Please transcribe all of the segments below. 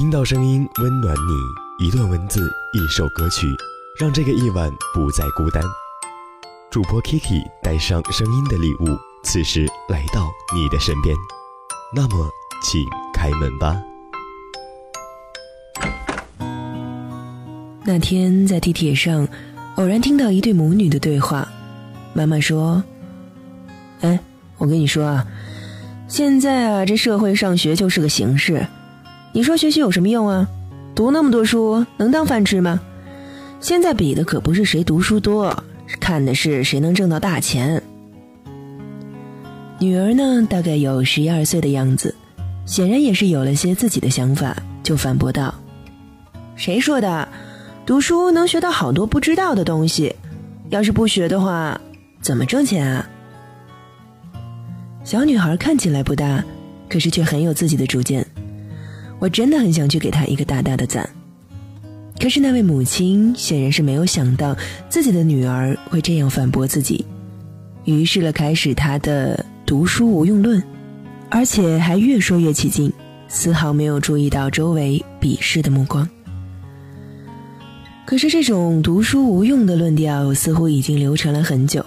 听到声音温暖你，一段文字，一首歌曲，让这个夜晚不再孤单。主播 Kiki 带上声音的礼物，此时来到你的身边。那么，请开门吧。那天在地铁上，偶然听到一对母女的对话。妈妈说：“哎，我跟你说啊，现在啊，这社会上学就是个形式。你说学习有什么用啊？读那么多书能当饭吃吗？现在比的可不是谁读书多，看的是谁能挣到大钱。”女儿呢，大概有十一二岁的样子，显然也是有了些自己的想法，就反驳道：“谁说的？读书能学到好多不知道的东西，要是不学的话。”怎么挣钱啊？小女孩看起来不大，可是却很有自己的主见。我真的很想去给她一个大大的赞。可是那位母亲显然是没有想到自己的女儿会这样反驳自己，于是了开始她的读书无用论，而且还越说越起劲，丝毫没有注意到周围鄙视的目光。可是这种读书无用的论调似乎已经流传了很久。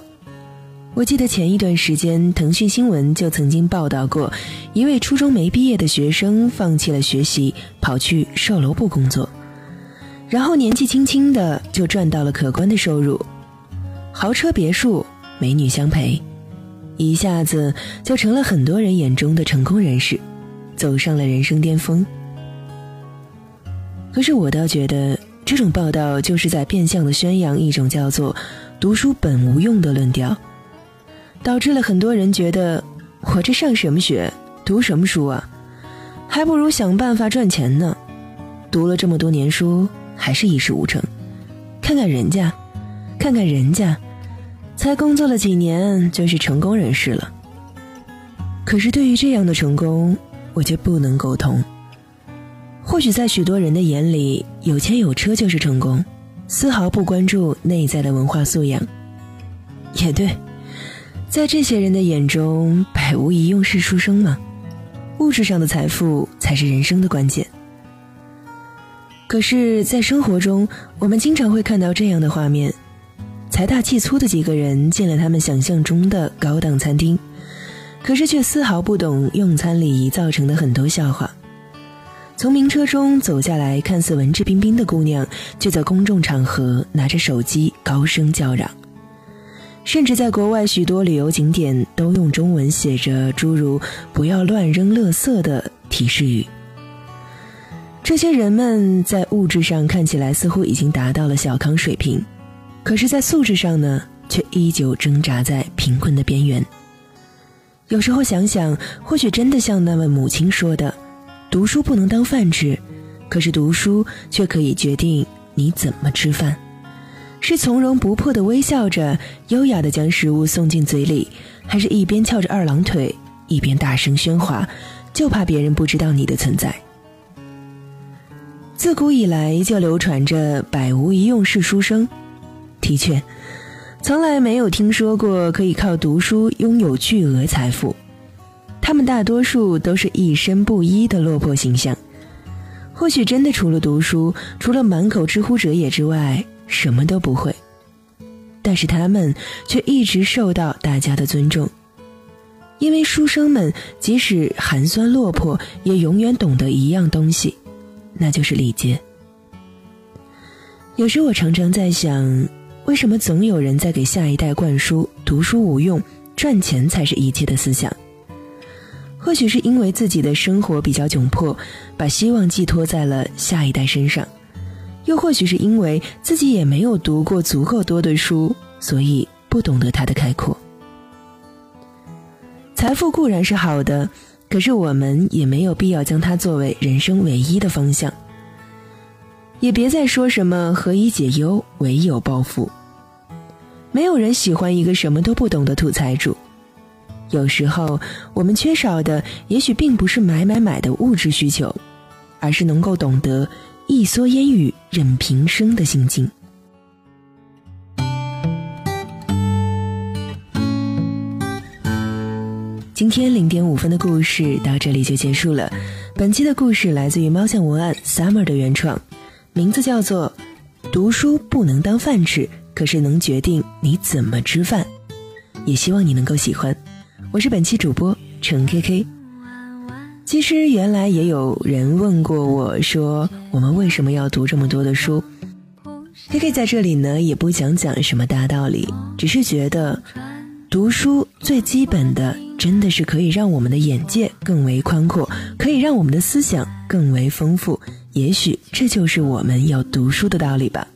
我记得前一段时间，腾讯新闻就曾经报道过，一位初中没毕业的学生放弃了学习，跑去售楼部工作，然后年纪轻轻的就赚到了可观的收入，豪车别墅，美女相陪，一下子就成了很多人眼中的成功人士，走上了人生巅峰。可是我倒觉得，这种报道就是在变相的宣扬一种叫做“读书本无用”的论调。导致了很多人觉得，我这上什么学，读什么书啊？还不如想办法赚钱呢。读了这么多年书，还是一事无成。看看人家，看看人家，才工作了几年就是成功人士了。可是对于这样的成功，我却不能苟同。或许在许多人的眼里，有钱有车就是成功，丝毫不关注内在的文化素养。也对。在这些人的眼中，百无一用是书生吗？物质上的财富才是人生的关键。可是，在生活中，我们经常会看到这样的画面：财大气粗的几个人进了他们想象中的高档餐厅，可是却丝毫不懂用餐礼仪造成的很多笑话。从名车中走下来，看似文质彬彬的姑娘，却在公众场合拿着手机高声叫嚷。甚至在国外许多旅游景点都用中文写着诸如“不要乱扔垃圾”的提示语。这些人们在物质上看起来似乎已经达到了小康水平，可是，在素质上呢，却依旧挣扎在贫困的边缘。有时候想想，或许真的像那位母亲说的：“读书不能当饭吃，可是读书却可以决定你怎么吃饭。”是从容不迫的微笑着，优雅的将食物送进嘴里，还是一边翘着二郎腿，一边大声喧哗，就怕别人不知道你的存在？自古以来就流传着“百无一用是书生”，的确，从来没有听说过可以靠读书拥有巨额财富。他们大多数都是一身布衣的落魄形象。或许真的除了读书，除了满口知乎者也之外。什么都不会，但是他们却一直受到大家的尊重，因为书生们即使寒酸落魄，也永远懂得一样东西，那就是礼节。有时我常常在想，为什么总有人在给下一代灌输“读书无用，赚钱才是一切”的思想？或许是因为自己的生活比较窘迫，把希望寄托在了下一代身上。又或许是因为自己也没有读过足够多的书，所以不懂得它的开阔。财富固然是好的，可是我们也没有必要将它作为人生唯一的方向。也别再说什么何以解忧，唯有暴富。没有人喜欢一个什么都不懂的土财主。有时候，我们缺少的也许并不是买买买的物质需求，而是能够懂得。一蓑烟雨任平生的心境。今天零点五分的故事到这里就结束了。本期的故事来自于猫巷文案 Summer 的原创，名字叫做《读书不能当饭吃，可是能决定你怎么吃饭》。也希望你能够喜欢。我是本期主播程 K K。其实原来也有人问过我说，我们为什么要读这么多的书？K K 在这里呢，也不想讲什么大道理，只是觉得。读书最基本的，真的是可以让我们的眼界更为宽阔，可以让我们的思想更为丰富。也许这就是我们要读书的道理吧。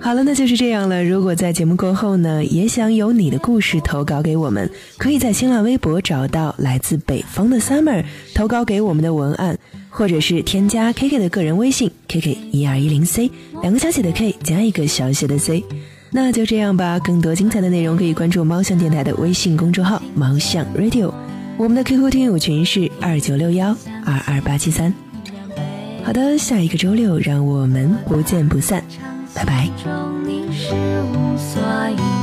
好了，那就是这样了。如果在节目过后呢，也想有你的故事投稿给我们，可以在新浪微博找到来自北方的 Summer 投稿给我们的文案，或者是添加 KK 的个人微信 KK 一二一零 C，两个小写的 K 加一个小写的 C。那就这样吧，更多精彩的内容可以关注猫巷电台的微信公众号“猫巷 Radio”，我们的 QQ 听友群是二九六幺二二八七三。好的，下一个周六让我们不见不散，拜拜，中你是无所以。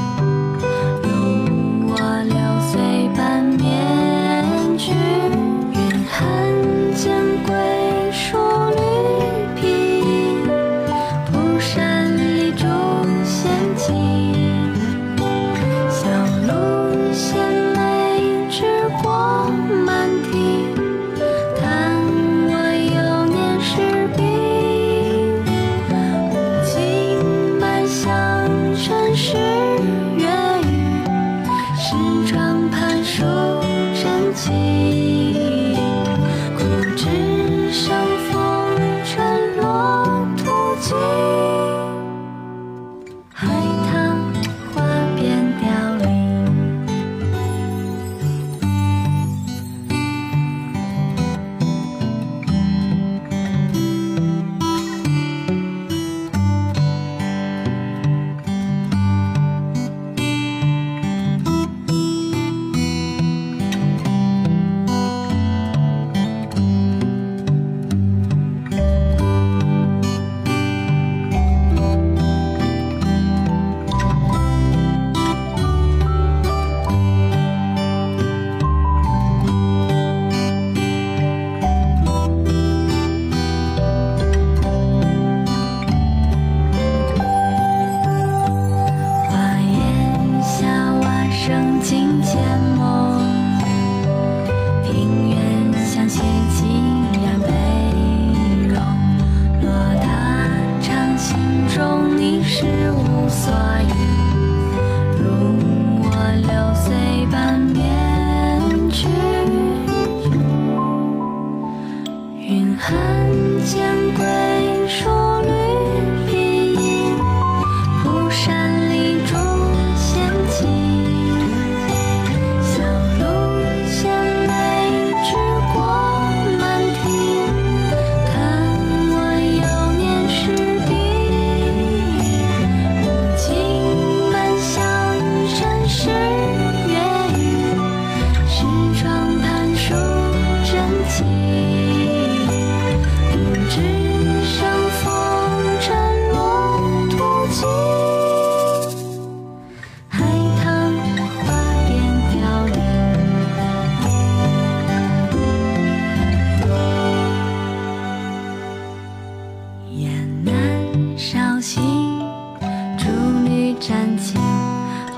山青，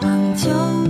荒丘。